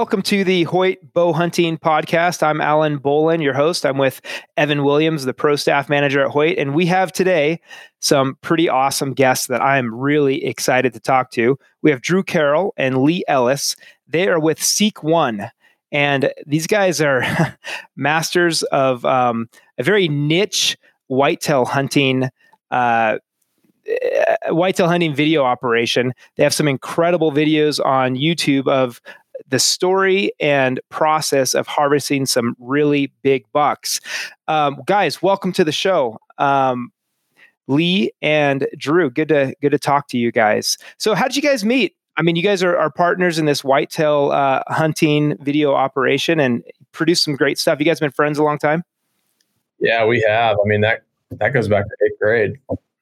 Welcome to the Hoyt Bow Hunting Podcast. I'm Alan Bolin, your host. I'm with Evan Williams, the pro staff manager at Hoyt, and we have today some pretty awesome guests that I'm really excited to talk to. We have Drew Carroll and Lee Ellis. They are with Seek One, and these guys are masters of um, a very niche whitetail hunting. Uh, whitetail hunting video operation. They have some incredible videos on YouTube of the story and process of harvesting some really big bucks. Um, guys, welcome to the show. Um, Lee and Drew, good to good to talk to you guys. So, how did you guys meet? I mean, you guys are, are partners in this whitetail uh, hunting video operation and produce some great stuff. You guys been friends a long time. Yeah, we have. I mean that that goes back to eighth grade,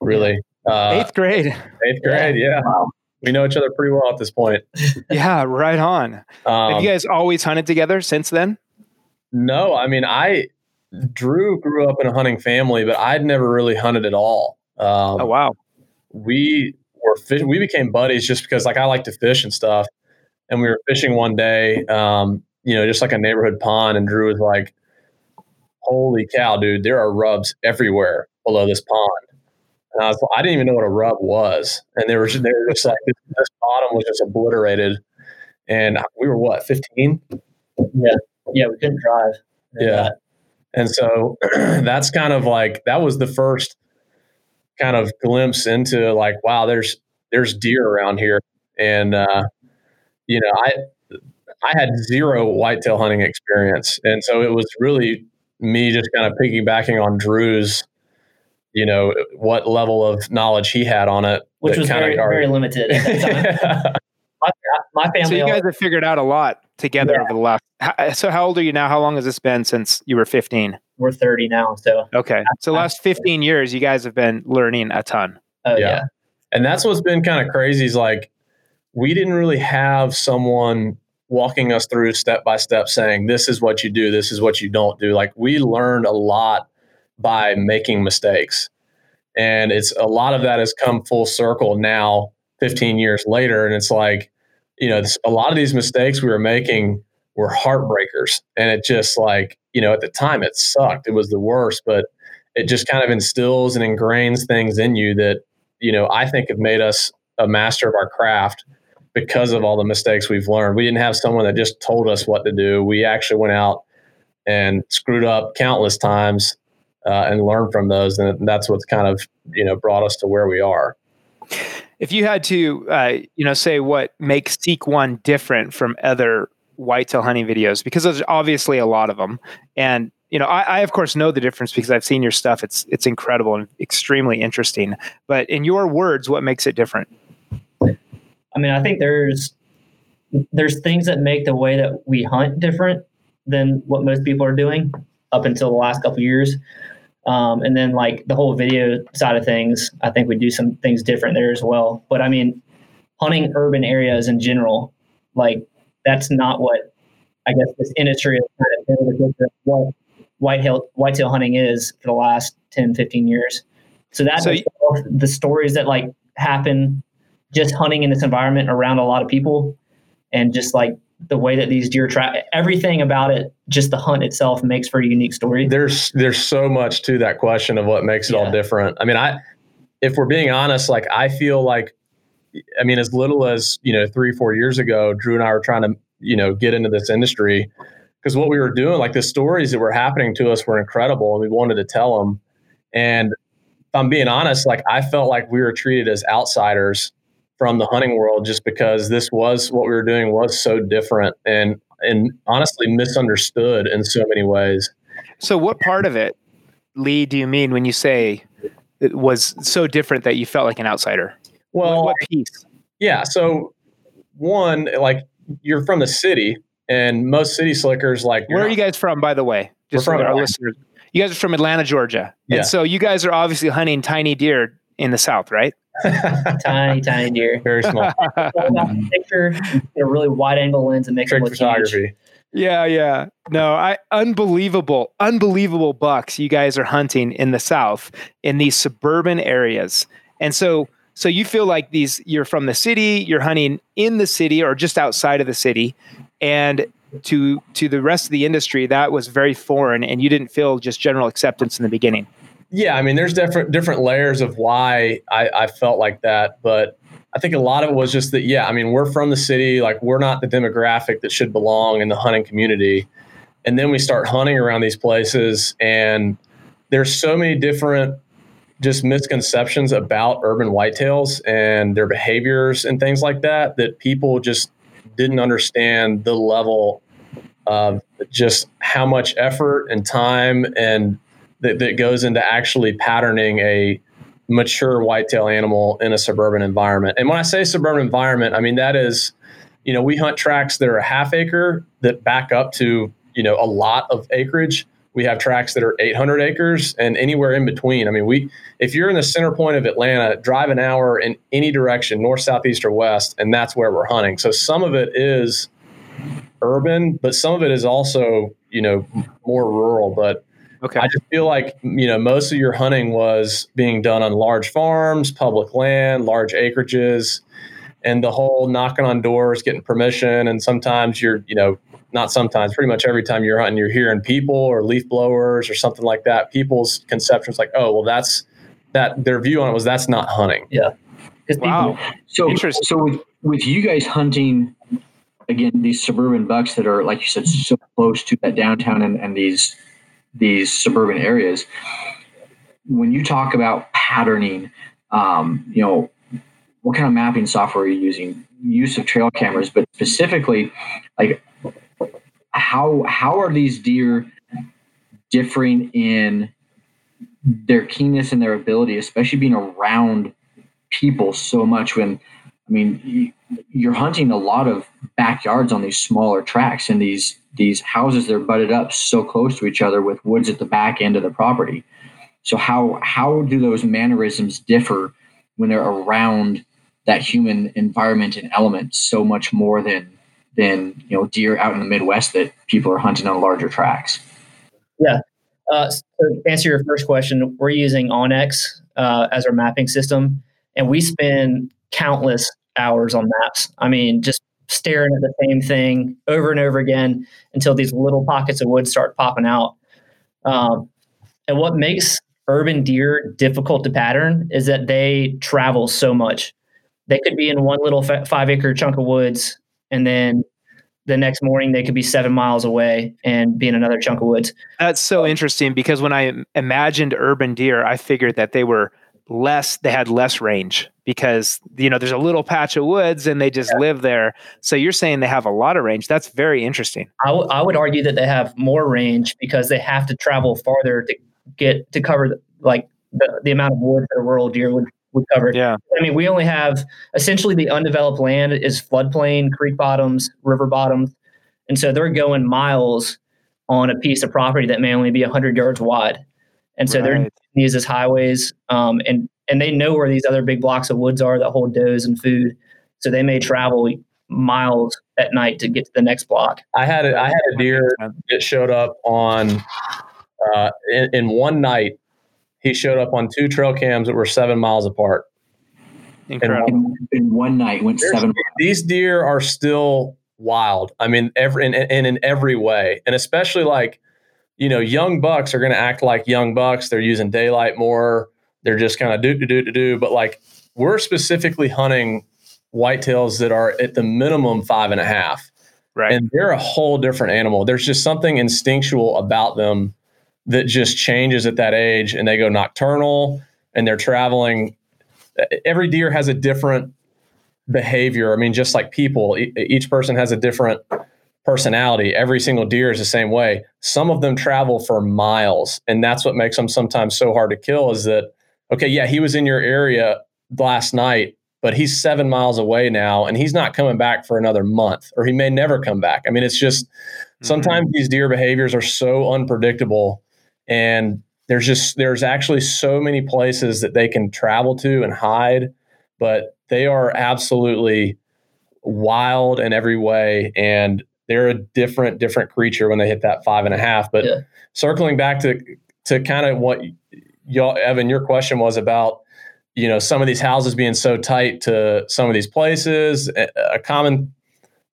really. Uh, eighth grade. Eighth grade, yeah. yeah. Wow we know each other pretty well at this point. yeah, right on. Um, Have you guys always hunted together since then? No, I mean, I Drew grew up in a hunting family, but I'd never really hunted at all. Um, oh wow. We were fish- we became buddies just because like I like to fish and stuff, and we were fishing one day, um, you know, just like a neighborhood pond, and Drew was like, "Holy cow, dude! There are rubs everywhere below this pond." And I, was, I didn't even know what a rub was. And they were they were just like, this, this bottom was just obliterated. And we were what, 15? Yeah. Yeah. We couldn't drive. Yeah. That. And so that's kind of like, that was the first kind of glimpse into like, wow, there's, there's deer around here. And, uh, you know, I, I had zero whitetail hunting experience. And so it was really me just kind of piggybacking on Drew's you know what level of knowledge he had on it, which was very, very limited at that time. my, my, family. So you guys have figured out a lot together yeah. over the last. How, so how old are you now? How long has this been since you were 15? We're 30 now. So okay, so last 15 years, you guys have been learning a ton. Oh yeah, yeah. and that's what's been kind of crazy. Is like we didn't really have someone walking us through step by step saying this is what you do this is what you don't do like we learned a lot by making mistakes. And it's a lot of that has come full circle now, 15 years later. And it's like, you know, a lot of these mistakes we were making were heartbreakers. And it just like, you know, at the time it sucked. It was the worst, but it just kind of instills and ingrains things in you that, you know, I think have made us a master of our craft because of all the mistakes we've learned. We didn't have someone that just told us what to do. We actually went out and screwed up countless times uh, and learn from those. And that's what's kind of you know brought us to where we are. If you had to, uh, you know, say what makes Seek One different from other whitetail hunting videos, because there's obviously a lot of them, and you know, I, I, of course know the difference because I've seen your stuff. It's it's incredible and extremely interesting. But in your words, what makes it different? I mean, I think there's there's things that make the way that we hunt different than what most people are doing up until the last couple years. Um, and then like the whole video side of things, I think we do some things different there as well. But I mean, hunting urban areas in general, like that's not what I guess this industry has kind of been what whitetail whitetail hunting is for the last 10, 15 years. So that's so the stories that like happen just hunting in this environment around a lot of people and just like the way that these deer track everything about it just the hunt itself makes for a unique story. There's there's so much to that question of what makes it yeah. all different. I mean i if we're being honest like i feel like i mean as little as you know three four years ago drew and i were trying to you know get into this industry. Because what we were doing like the stories that were happening to us were incredible and we wanted to tell them and if i'm being honest like i felt like we were treated as outsiders from the hunting world just because this was what we were doing was so different and and honestly misunderstood in so many ways. So what part of it, Lee, do you mean when you say it was so different that you felt like an outsider? Well, what, what piece? Yeah, so one like you're from the city and most city slickers like Where are you guys from by the way? Just for our listeners. You guys are from Atlanta, Georgia. And so you guys are obviously hunting tiny deer in the south, right? Tiny, tiny deer. Very small. picture, a really wide angle lens and make Trick photography. Huge. Yeah, yeah. No, I unbelievable, unbelievable bucks you guys are hunting in the south in these suburban areas. And so so you feel like these you're from the city, you're hunting in the city or just outside of the city. and to to the rest of the industry that was very foreign and you didn't feel just general acceptance in the beginning yeah i mean there's different different layers of why I, I felt like that but i think a lot of it was just that yeah i mean we're from the city like we're not the demographic that should belong in the hunting community. And then we start hunting around these places and there's so many different just misconceptions about urban whitetails and their behaviors and things like that that people just didn't understand the level of just how much effort and time and that, that goes into actually patterning a mature whitetail animal in a suburban environment. And when I say suburban environment, I mean that is, you know, we hunt tracks that are a half acre that back up to, you know, a lot of acreage. We have tracks that are 800 acres and anywhere in between. I mean, we if you're in the center point of Atlanta, drive an hour in any direction, north, south, east, or west, and that's where we're hunting. So some of it is urban, but some of it is also, you know, more rural. But okay. I just feel like, you know, most of your hunting was being done on large farms, public land, large acreages, and the whole knocking on doors, getting permission. And sometimes you're, you know, not sometimes, pretty much every time you're hunting, you're hearing people or leaf blowers or something like that. People's conceptions like, oh, well, that's that their view on it was that's not hunting. Yeah. Wow. So, so with, with you guys hunting again these suburban bucks that are like you said so close to that downtown and, and these these suburban areas, when you talk about patterning, um, you know, what kind of mapping software are you using? Use of trail cameras, but specifically, like how how are these deer differing in their keenness and their ability, especially being around people so much when I mean you're hunting a lot of backyards on these smaller tracks and these these houses they're butted up so close to each other with woods at the back end of the property. So how how do those mannerisms differ when they're around that human environment and element so much more than than you know deer out in the Midwest that people are hunting on larger tracks? Yeah, uh, so to answer your first question, we're using onX uh, as our mapping system, and we spend countless hours on maps. I mean, just staring at the same thing over and over again until these little pockets of wood start popping out. Um, and what makes urban deer difficult to pattern is that they travel so much. They could be in one little five acre chunk of woods and then the next morning they could be seven miles away and be in another chunk of woods. That's so interesting because when I imagined urban deer, I figured that they were less they had less range because you know there's a little patch of woods and they just yeah. live there. So you're saying they have a lot of range. That's very interesting. I, w- I would argue that they have more range because they have to travel farther to get to cover the, like the, the amount of wood that a rural deer would, would cover. Yeah. I mean we only have essentially the undeveloped land is floodplain creek bottoms river bottoms. And so they're going miles on a piece of property that may only be 100 yards wide. And so right. they're these as highways, um, and and they know where these other big blocks of woods are that hold does and food. So they may travel miles at night to get to the next block. I had a, I had a deer that showed up on uh, in, in one night. He showed up on two trail cams that were seven miles apart. Incredible. In, in one night, went seven. Miles. These deer are still wild. I mean, every and, and in every way, and especially like you know, young bucks are going to act like young bucks. They're using daylight more. They're just kind of do do do do do. But like we're specifically hunting whitetails that are at the minimum five and a half. Right. And they're a whole different animal. There's just something instinctual about them that just changes at that age and they go nocturnal and they're traveling. Every deer has a different behavior. I mean, just like people, each person has a different personality. Every single deer is the same way. Some of them travel for miles, and that's what makes them sometimes so hard to kill. Is that okay? Yeah, he was in your area last night, but he's seven miles away now, and he's not coming back for another month, or he may never come back. I mean, it's just mm-hmm. sometimes these deer behaviors are so unpredictable, and there's just there's actually so many places that they can travel to and hide, but they are absolutely wild in every way and they're a different different creature when they hit that five and a half. But yeah. circling back to to kind of what y'all, Evan, your question was about, you know, some of these houses being so tight to some of these places. A common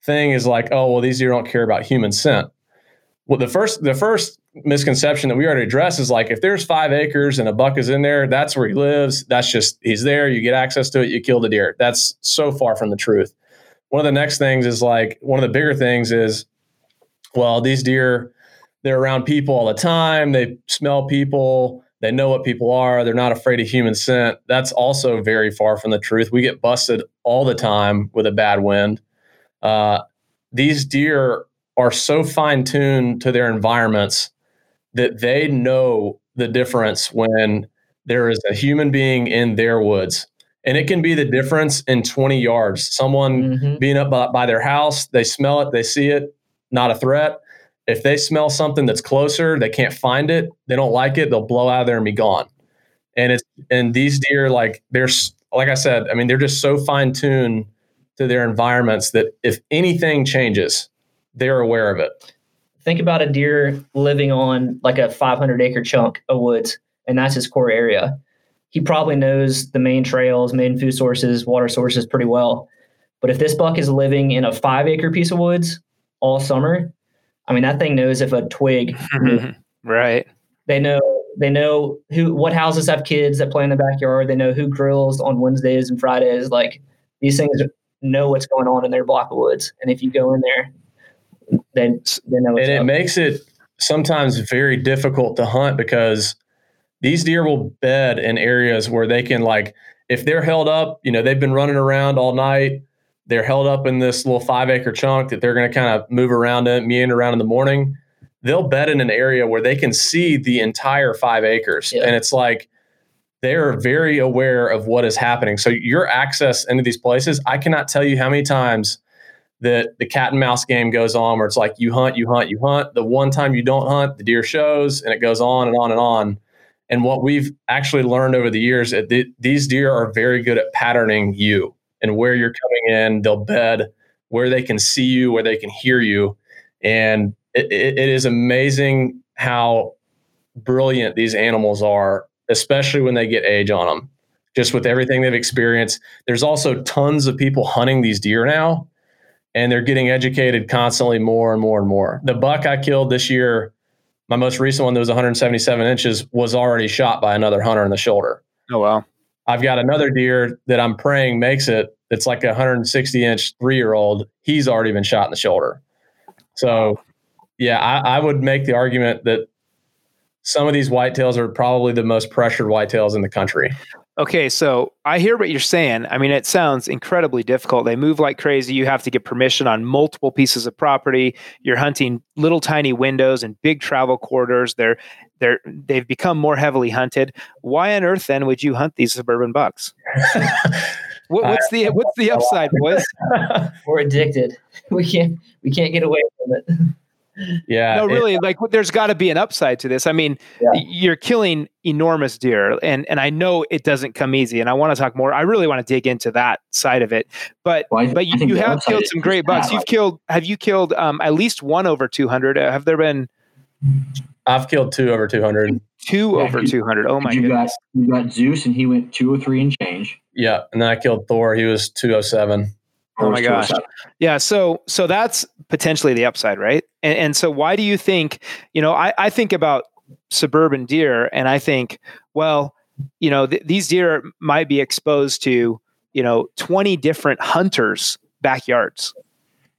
thing is like, oh, well, these deer don't care about human scent. Well, the first the first misconception that we already addressed is like if there's five acres and a buck is in there, that's where he lives. That's just he's there. You get access to it. You kill the deer. That's so far from the truth. One of the next things is like one of the bigger things is, well, these deer they're around people all the time. They smell people. They know what people are. They're not afraid of human scent. That's also very far from the truth. We get busted all the time with a bad wind. Uh, these deer are so fine tuned to their environments that they know the difference when there is a human being in their woods. And it can be the difference in 20 yards. Someone mm-hmm. being up by, by their house, they smell it, they see it, not a threat. If they smell something that's closer, they can't find it, they don't like it, they'll blow out of there and be gone. And it's and these deer, like they're like I said, I mean, they're just so fine tuned to their environments that if anything changes, they're aware of it. Think about a deer living on like a 500 acre chunk of woods, and that's his core area. He probably knows the main trails, main food sources, water sources pretty well. But if this buck is living in a five acre piece of woods all summer, I mean, that thing knows if a twig. Mm-hmm. right. They know they know who what houses have kids that play in the backyard. They know who grills on Wednesdays and Fridays. Like these things know what's going on in their block of woods. And if you go in there, then they know. and it up. makes it sometimes very difficult to hunt because these deer will bed in areas where they can like if they're held up, you know, they've been running around all night. They're held up in this little five acre chunk that they're going to kind of move around in, meander around in the morning. They'll bed in an area where they can see the entire five acres. Yeah. And it's like they're very aware of what is happening. So your access into these places, I cannot tell you how many times that the cat and mouse game goes on where it's like you hunt, you hunt, you hunt. The one time you don't hunt, the deer shows, and it goes on and on and on. And what we've actually learned over the years, th- these deer are very good at patterning you and where you're coming in. They'll bed where they can see you, where they can hear you, and it, it, it is amazing how brilliant these animals are, especially when they get age on them. Just with everything they've experienced, there's also tons of people hunting these deer now and they're getting educated constantly more and more and more. The buck I killed this year, my most recent one that was 177 inches, was already shot by another hunter in the shoulder. Oh wow! I've got another deer that I'm praying makes it. It's like a 160 inch three year old. He's already been shot in the shoulder. So, yeah, I, I would make the argument that some of these whitetails are probably the most pressured whitetails in the country. Okay, so I hear what you're saying. I mean, it sounds incredibly difficult. They move like crazy. You have to get permission on multiple pieces of property. You're hunting little tiny windows and big travel corridors. They're they're they've become more heavily hunted. Why on earth then would you hunt these suburban bucks? what, what's the what's the upside, boys? We're addicted. We can't we can't get away from it yeah no really it, like there's got to be an upside to this i mean yeah. you're killing enormous deer and and i know it doesn't come easy and i want to talk more i really want to dig into that side of it but well, but you, you have killed some great bucks you've killed have you killed um, at least one over 200 uh, have there been i've killed two over 200 two yeah, over 200 oh my you goodness got, you got zeus and he went 203 and change yeah and then i killed thor he was 207 Oh, oh my oh gosh. Yeah. So so that's potentially the upside, right? And, and so why do you think, you know, I, I think about suburban deer and I think, well, you know, th- these deer might be exposed to, you know, 20 different hunters' backyards.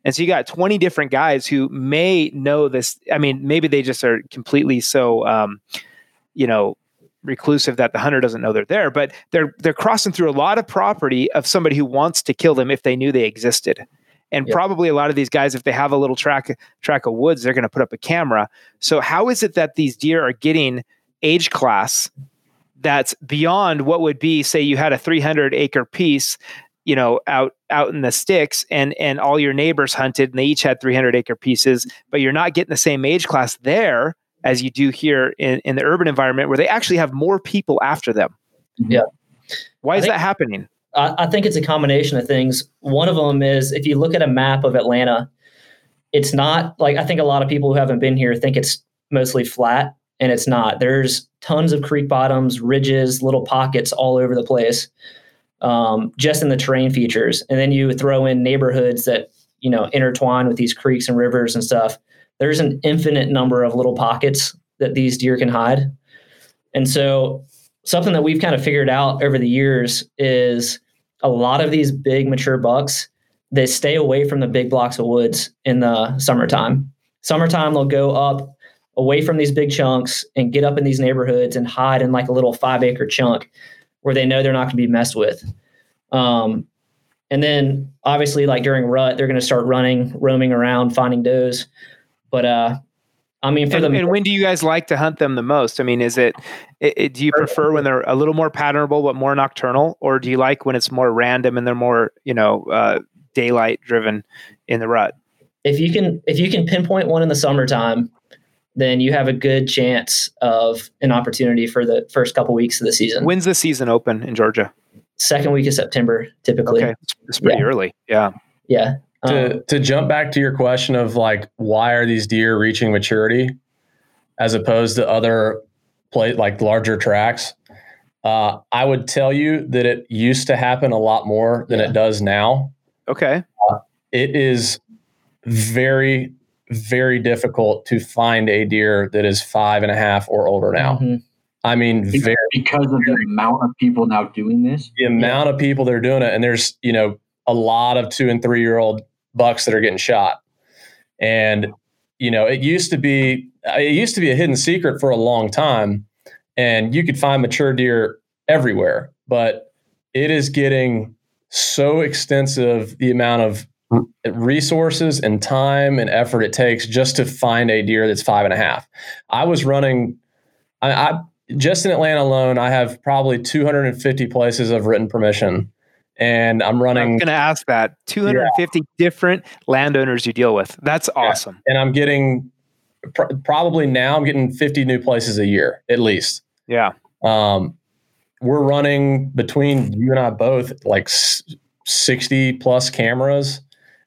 And so you got 20 different guys who may know this. I mean, maybe they just are completely so, um, you know, reclusive that the hunter doesn't know they're there, but they're they're crossing through a lot of property of somebody who wants to kill them if they knew they existed. And yep. probably a lot of these guys, if they have a little track track of woods, they're going to put up a camera. So how is it that these deer are getting age class that's beyond what would be, say, you had a 300 acre piece, you know, out out in the sticks, and and all your neighbors hunted, and they each had 300 acre pieces, but you're not getting the same age class there as you do here in, in the urban environment where they actually have more people after them. Mm-hmm. Yeah. Why is think, that happening? I, I think it's a combination of things. One of them is if you look at a map of Atlanta, it's not like I think a lot of people who haven't been here think it's mostly flat, and it's not. There's tons of creek bottoms, ridges, little pockets all over the place, um, just in the terrain features. And then you throw in neighborhoods that you know intertwine with these creeks and rivers and stuff. There's an infinite number of little pockets that these deer can hide, and so something that we've kind of figured out over the years is a lot of these big mature bucks they stay away from the big blocks of woods in the summertime. Summertime they'll go up away from these big chunks and get up in these neighborhoods and hide in like a little five acre chunk where they know they're not going to be messed with. Um, and then obviously like during rut, they're going to start running, roaming around, finding does. But uh, I mean, for and, them, and when do you guys like to hunt them the most? I mean, is it, it, it- do you prefer when they're a little more patternable but more nocturnal, or do you like when it's more random and they're more you know uh, daylight driven in the rut? if you can if you can pinpoint one in the summertime, then you have a good chance of an opportunity for the first couple weeks of the season. When's the season open in Georgia? Second week of September, typically. Okay, it's, it's pretty Yeah. early. Yeah. Yeah. Um, to to jump back to your question of like why are these deer reaching maturity as opposed to other play like larger tracks uh, i would tell you that it used to happen a lot more than Yeah. it does now Okay. it is very very difficult to find a deer that is five and a half or older now mhm. i mean very because of the amount of people now doing this. the amount of people that are doing it and there's you know a lot of two and three year old bucks that are getting shot and you know it used to be it used to be a hidden secret for a long time and you could find mature deer everywhere but it is getting so extensive the amount of resources and time and effort it takes just to find a deer that's five and a half i was running I, I just in Atlanta alone, I have probably 250 places of written permission, and I'm running. I'm going to ask that. 250 different landowners you deal with. That's awesome. and I'm getting pr- probably now I'm getting 50 new places a year at least. Yeah. Um, we're running between you and I both like s- 60 plus cameras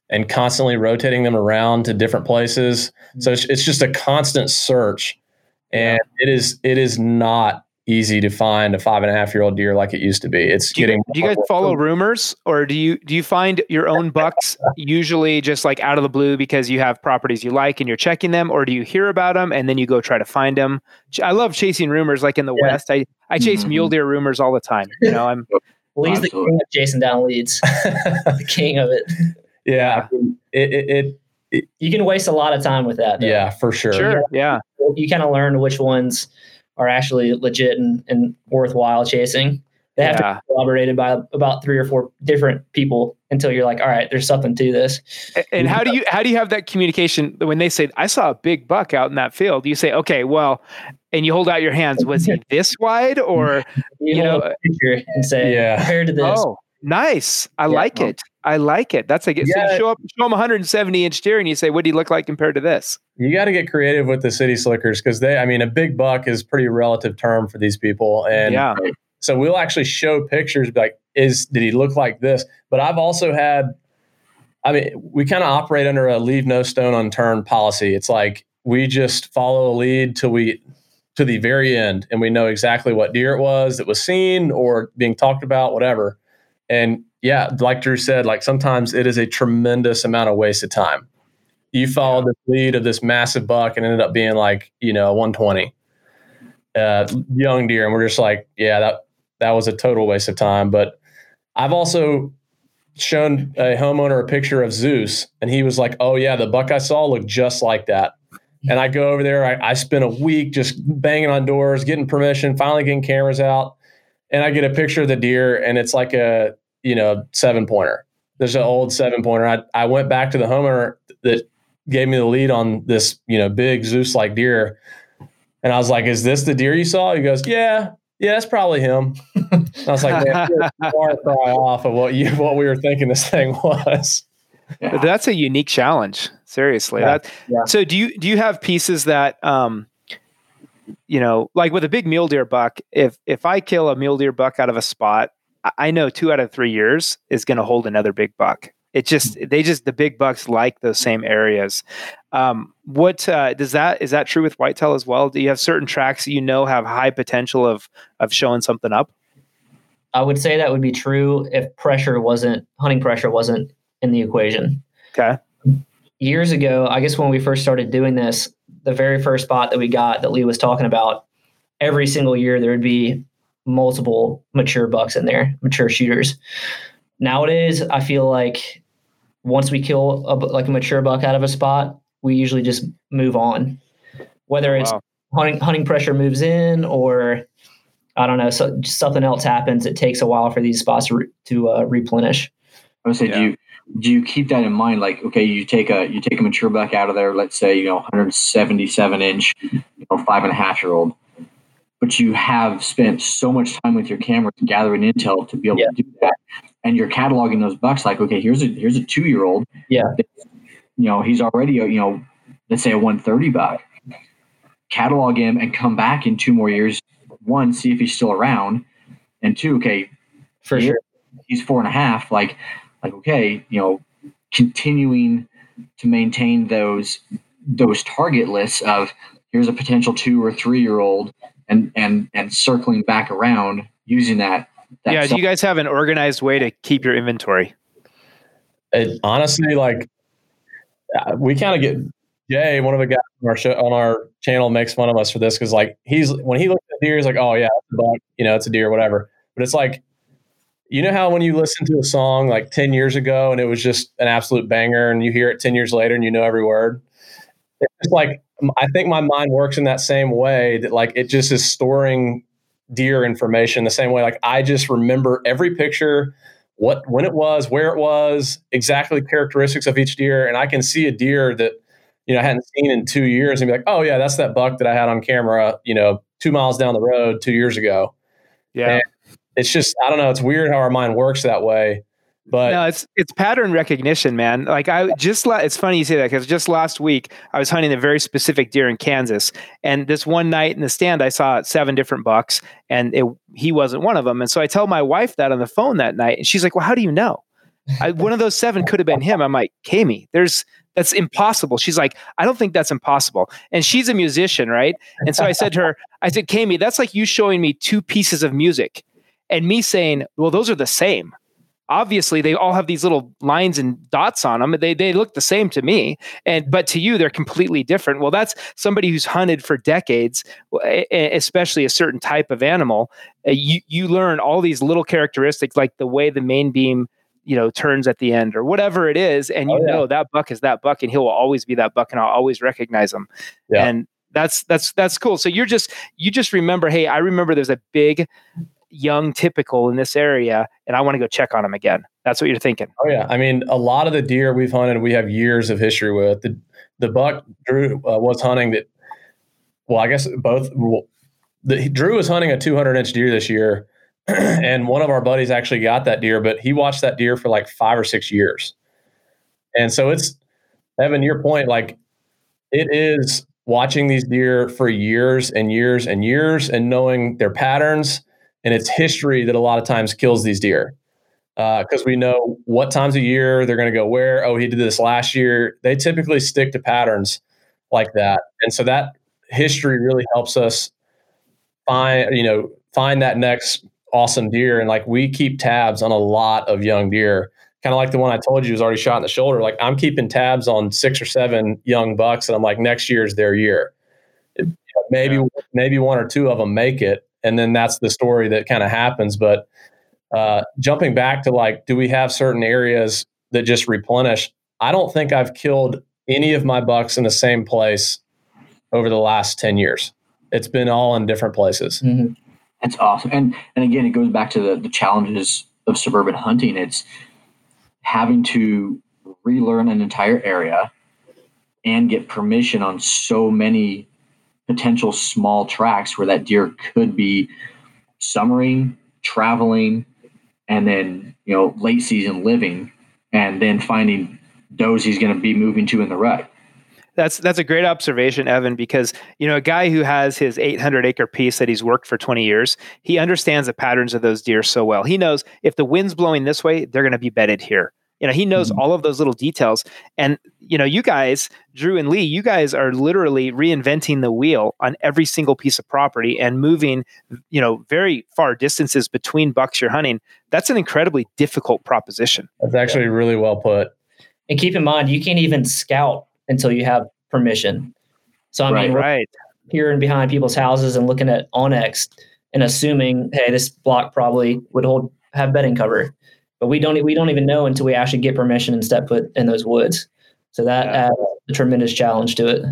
and constantly rotating them around to different places. So it's, it's just a constant search, and it is it is not easy to find a five and a half year old deer like it used to be. It's Do you, getting. do you guys follow rumors or do you do you find your own bucks usually just like out of the blue because you have properties you like and you're checking them or do you hear about them and then you go try to find them? I love chasing rumors like in the Yeah. West. I, I chase Mhm. mule deer rumors all the time. You know, I'm Well, he's the king of chasing down leads, the king of it. Yeah, it, it, it You can waste a lot of time with that. though. yeah for sure. sure. Yeah. You kind of learn which ones are actually legit and, and worthwhile chasing. They have Yeah. to be corroborated by about three or four different people until you're like, all right, there's something to this. A- And how do you how do you have that communication when they say I saw a big buck out in that field? You say, okay, well, and you hold out your hands. Was he this wide or You, You know, a picture and say, Yeah. compared to this, oh, nice. I Yeah. like it. I like it. That's like so Yeah. you show up show them 170 inch deer and you say, what do you look like compared to this? You got to get creative with the city slickers because they, I mean, a big buck is pretty relative term for these people. And yeah. so we'll actually show pictures like, is, did he look like this? But I've also had, I mean, we kind of operate under a leave no stone unturned policy. It's like we just follow a lead till we, to the very end and we know exactly what deer it was that was seen or being talked about, whatever. And yeah, like Drew said, like sometimes it is a tremendous amount of wasted time. You followed the lead of this massive buck and ended up being like, you know, 120 uh, young deer. And we're just like, yeah, that, that was a total waste of time. But I've also shown a homeowner a picture of Zeus and he was like, oh yeah, the buck I saw looked just like that. And I go over there, I, I spend a week just banging on doors, getting permission, finally getting cameras out. And I get a picture of the deer and it's like a, you know, seven pointer. There's an old seven pointer. I, I went back to the homeowner that gave me the lead on this, you know, big Zeus like deer. And I was like, is this the deer you saw? He goes, yeah, yeah, that's probably him. And I was like, man, far cry off of what you, what we were thinking this thing was. Yeah. That's a unique challenge. Seriously. Yeah. That, Yeah. So do you do you have pieces that um you know, like with a big mule deer buck, if if I kill a mule deer buck out of a spot, I- know two out of three years is going to hold another big buck. It just they just the big bucks like those same areas. Um, what uh, does that is that true with whitetail as well? Do you have certain tracks that you know have high potential of of showing something up? I would say that would be true if pressure wasn't hunting pressure wasn't in the equation. Okay. Years ago, I guess when we first started doing this, the very first spot that we got that Lee was talking about, every single year there would be multiple mature bucks in there, mature shooters. Nowadays, I feel like once we kill a, like a mature buck out of a spot, we usually just move on. Whether it's wow. hunting hunting pressure moves in or I don't know, so something else happens. It takes a while for these spots to, re, to uh, replenish. I would say, yeah. do you do you keep that in mind? Like, okay, you take a you take a mature buck out of there. Let's say you know 177 inch, you know, five and a half year old but you have spent so much time with your camera gathering intel to be able yeah. to do that. And you're cataloging those bucks like okay here's a here's a two year old yeah. You know he's already a, you know let's say a 130 buck. Catalog him and come back in two more years. One see if he's still around. And two okay for sure. he's four and a half like like okay you know continuing to maintain those those target lists of here's a potential two or three year old and and and circling back around using that. that yeah, do you guys have an organized way to keep your inventory? It, honestly, like uh, we kind of get Jay, one of the guys on our show, on our channel, makes fun of us for this because like he's when he looks at deer, he's like, oh yeah, it's a buck, you know, it's a deer, whatever. But it's like, you know how when you listen to a song like ten years ago and it was just an absolute banger, and you hear it ten years later and you know every word. It's just like I think my mind works in that same way that like it just is storing deer information the same way. Like I just remember every picture, what when it was, where it was, exactly characteristics of each deer, and I can see a deer that you know I hadn't seen in two years and be like, oh yeah, that's that buck that I had on camera, you know, two miles down the road two years ago. Yeah. And it's just I don't know. It's weird how our mind works that way. But no, it's it's pattern recognition, man. Like I just la- it's funny you say that because just last week I was hunting a very specific deer in Kansas, and this one night in the stand I saw seven different bucks, and it, he wasn't one of them. And so I tell my wife that on the phone that night, and she's like, "Well, how do you know? I, one of those seven could have been him." I'm like, "Kami, there's that's impossible." She's like, "I don't think that's impossible," and she's a musician, right? And so I said to her, "I said, Kami, that's like you showing me two pieces of music." And me saying, well, those are the same obviously they all have these little lines and dots on them they, they look the same to me and but to you they're completely different well that's somebody who's hunted for decades especially a certain type of animal eh, you, you learn all these little characteristics like the way the main beam you know turns at the end or whatever it is and you oh, yeah. know that buck is that buck and he'll always be that buck and i'll always recognize him yeah. and that's that's that's cool so you're just you just remember hey i remember there's a big young typical in this area and I want to go check on them again. That's what you're thinking. Oh yeah. I mean, a lot of the deer we've hunted, we have years of history with. The the buck Drew uh, was hunting that. Well, I guess both. The, Drew was hunting a 200 inch deer this year, and one of our buddies actually got that deer, but he watched that deer for like five or six years. And so it's Evan, your point, like it is watching these deer for years and years and years and knowing their patterns and it's history that a lot of times kills these deer because uh, we know what times of year they're going to go where. Oh, he did this last year. They typically stick to patterns like that, and so that history really helps us find you know find that next awesome deer. And like we keep tabs on a lot of young deer. Kind of like the one I told you was already shot in the shoulder. Like I'm keeping tabs on six or seven young bucks, and I'm like, next year is their year. Maybe yeah. maybe one or two of them make it, and then that's the story that kind of happens. But uh, jumping back to like, do we have certain areas that just replenish? I don't think I've killed any of my bucks in the same place over the last 10 years. It's been all in different places. Mm-hmm. That's awesome. And and again, it goes back to the, the challenges of suburban hunting. It's having to relearn an entire area and get permission on so many potential small tracks where that deer could be summering, traveling, and then you know late season living, and then finding does he's going to be moving to in the rut. That's that's a great observation, Evan, because you know a guy who has his 800 acre piece that he's worked for 20 years, he understands the patterns of those deer so well. He knows if the wind's blowing this way, they're going to be bedded here. You know, he knows mm-hmm. all of those little details. And, you know, you guys, Drew and Lee, you guys are literally reinventing the wheel on every single piece of property and moving, you know, very far distances between bucks you're hunting. That's an incredibly difficult proposition. That's actually yeah. really well put. And keep in mind, you can't even scout until you have permission. So I mean, right, here and behind people's houses and looking at onX and assuming, hey, this block probably would hold have bedding cover, but we don't we don't even know until we actually get permission and step foot in those woods. So that yeah. adds a tremendous challenge to it.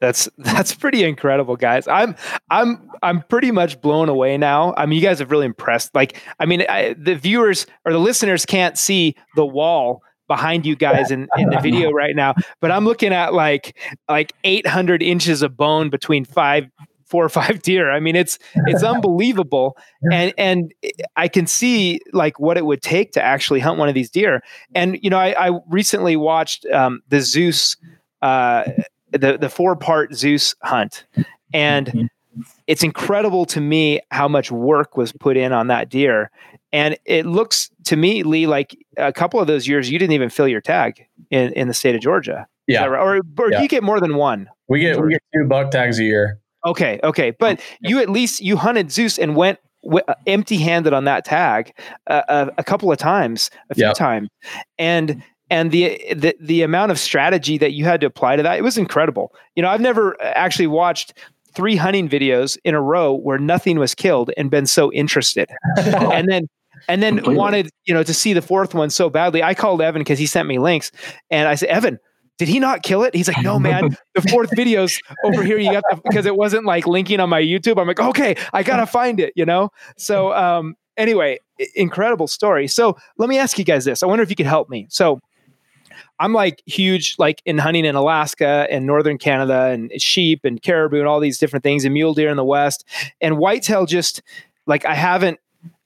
That's that's pretty incredible, guys. I'm I'm I'm pretty much blown away now. I mean, you guys have really impressed. Like, I mean, I, the viewers or the listeners can't see the wall behind you guys in, in the video right now, but I'm looking at like like 800 inches of bone between five four or five deer. I mean, it's it's unbelievable, and and I can see like what it would take to actually hunt one of these deer. And you know, I, I recently watched um, the Zeus, uh, the the four part Zeus hunt, and mm-hmm. it's incredible to me how much work was put in on that deer. And it looks to me, Lee, like a couple of those years you didn't even fill your tag in, in the state of Georgia. Yeah. Right? Or, or yeah. you get more than one? We get we get two buck tags a year. Okay, okay, but you at least you hunted Zeus and went w- uh, empty-handed on that tag uh, a, uh, a, couple of times, a few yep. times, and and the, the the amount of strategy that you had to apply to that it was incredible. You know, I've never actually watched three hunting videos in a row where nothing was killed and been so interested, and then and then Completely. wanted you know to see the fourth one so badly. I called Evan because he sent me links, and I said, Evan did he not kill it? He's like, no, man. The fourth video's over here. You got because it wasn't like linking on my YouTube. I'm like, okay, I gotta find it. You know. So um, anyway, incredible story. So let me ask you guys this. I wonder if you could help me. So I'm like huge, like in hunting in Alaska and northern Canada and sheep and caribou and all these different things and mule deer in the west and whitetail. Just like I haven't,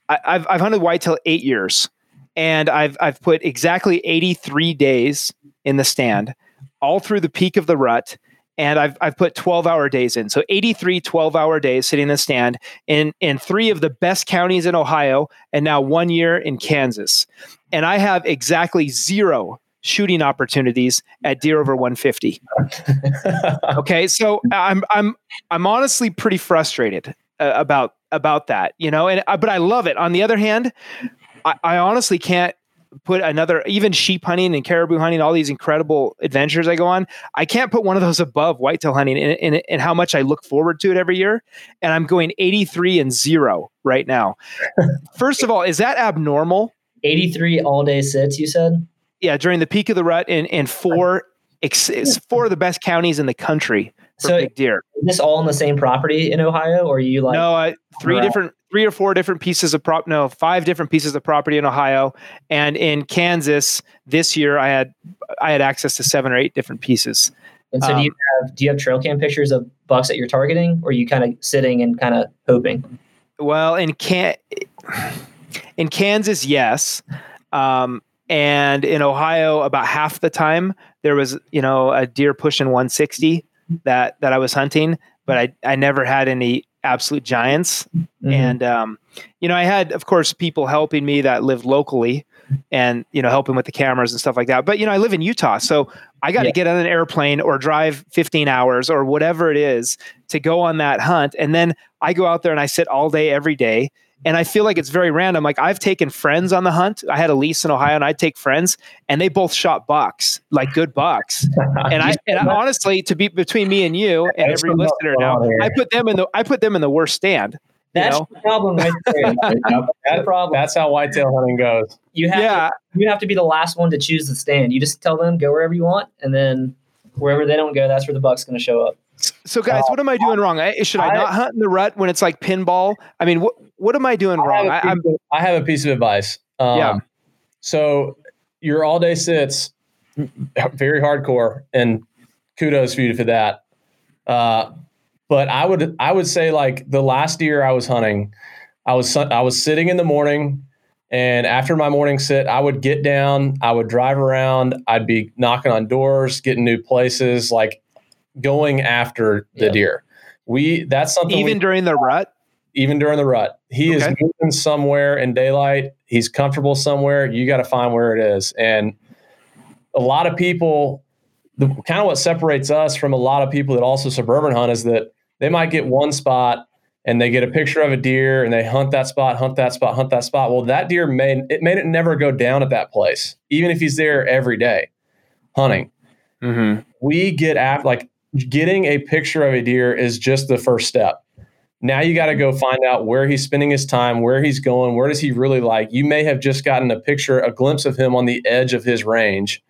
I, I've I've hunted whitetail eight years and I've I've put exactly 83 days in the stand all through the peak of the rut. And I've, I've put 12 hour days in. So 83 12 hour days sitting in the stand in, in three of the best counties in Ohio and now one year in Kansas. And I have exactly zero shooting opportunities at deer over 150. okay, so I'm I'm I'm honestly pretty frustrated uh, about about that, you know. And uh, but I love it. On the other hand, I, I honestly can't put another even sheep hunting and caribou hunting all these incredible adventures i go on i can't put one of those above whitetail hunting and, in, in how much i look forward to it every year. And i'm going 83 and 0 right now. First of all is that abnormal? 83 all day sits you said? Yeah during the peak of the rut in, four four of the best counties in the country so big deer. Is this all on the same property in Ohio, or you like? No, uh, three different, three or four different pieces of prop. No, five different pieces of property in Ohio, and in Kansas this year, I had I had access to seven or eight different pieces. And so, um, do you um, have do you have trail cam pictures of bucks that you're targeting, or are you kind of sitting and kind of hoping? Well, in can in Kansas, yes. Um, and in Ohio, about half the time there was, you know, a deer pushing 160 that that I was hunting, but I I never had any absolute giants. Mm-hmm. And um, you know, I had of course people helping me that lived locally and you know helping with the cameras and stuff like that. But you know, I live in Utah, so I got to yeah. get on an airplane or drive 15 hours or whatever it is to go on that hunt. And then I go out there and I sit all day every day and I feel like it's very random. Like I've taken friends on the hunt. I had a lease in Ohio, and I'd take friends, and they both shot bucks, like good bucks. and I, and I, honestly, to be between me and you and every listener now, I put them in the I put them in the worst stand. That's know? the problem right there. That's problem. That's how whitetail hunting goes. You have yeah. to, you have to be the last one to choose the stand. You just tell them go wherever you want, and then wherever they don't go, that's where the buck's going to show up. So, guys, uh, what am I doing wrong? Should I, I, not hunt in the rut when it's like pinball? I mean, what what am I doing I wrong? I, I, have a piece of advice. Um, yeah. So your all day sits very hardcore, and kudos for you for that. Uh, but I would I would say like the last year I was hunting, I was I was sitting in the morning, and after my morning sit, I would get down, I would drive around, I'd be knocking on doors, getting new places, like going after the yeah. deer. We that's something even we, during the rut. Even during the rut, he okay. is moving somewhere in daylight. He's comfortable somewhere. You got to find where it is. And a lot of people, the kind of what separates us from a lot of people that also suburban hunt is that they might get one spot and they get a picture of a deer and they hunt that spot, hunt that spot, hunt that spot. Well, that deer may it may never go down at that place, even if he's there every day. hunting. Mm-hmm. We get after like getting a picture of a deer is just the first step. Now you got to go mm-hmm. find out where he's spending his time, where he's going, where does he really like. You may have just gotten a picture, a glimpse of him on the edge of his range.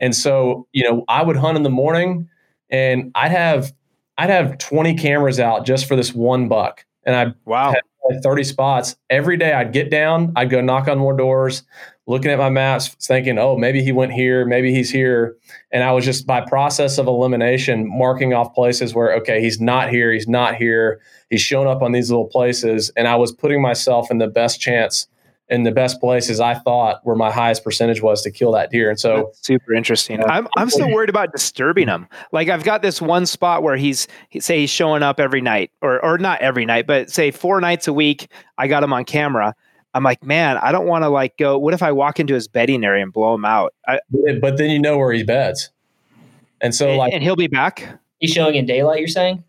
And so, you know, I would hunt in the morning and I'd have I'd have 20 cameras out just for this one buck. And I wow. had 30 spots. Every day I'd get down, I'd go knock on more doors, looking at my maps, thinking, oh, maybe he went here, maybe he's here. And I was just by process of elimination marking off places where, okay, he's not here, he's not here, he's shown up on these little places. And I was putting myself in the best chance in the best places I thought where my highest percentage was to kill that deer. And so That's super interesting. Uh, I'm I'm still worried about disturbing him. Like I've got this one spot where he's he, say he's showing up every night or or not every night, but say four nights a week. I got him on camera. I'm like, man, I don't want to like go. What if I walk into his bedding area and blow him out? I, but then you know where he beds, and so and, like, and he'll be back. He's showing in daylight. You're saying?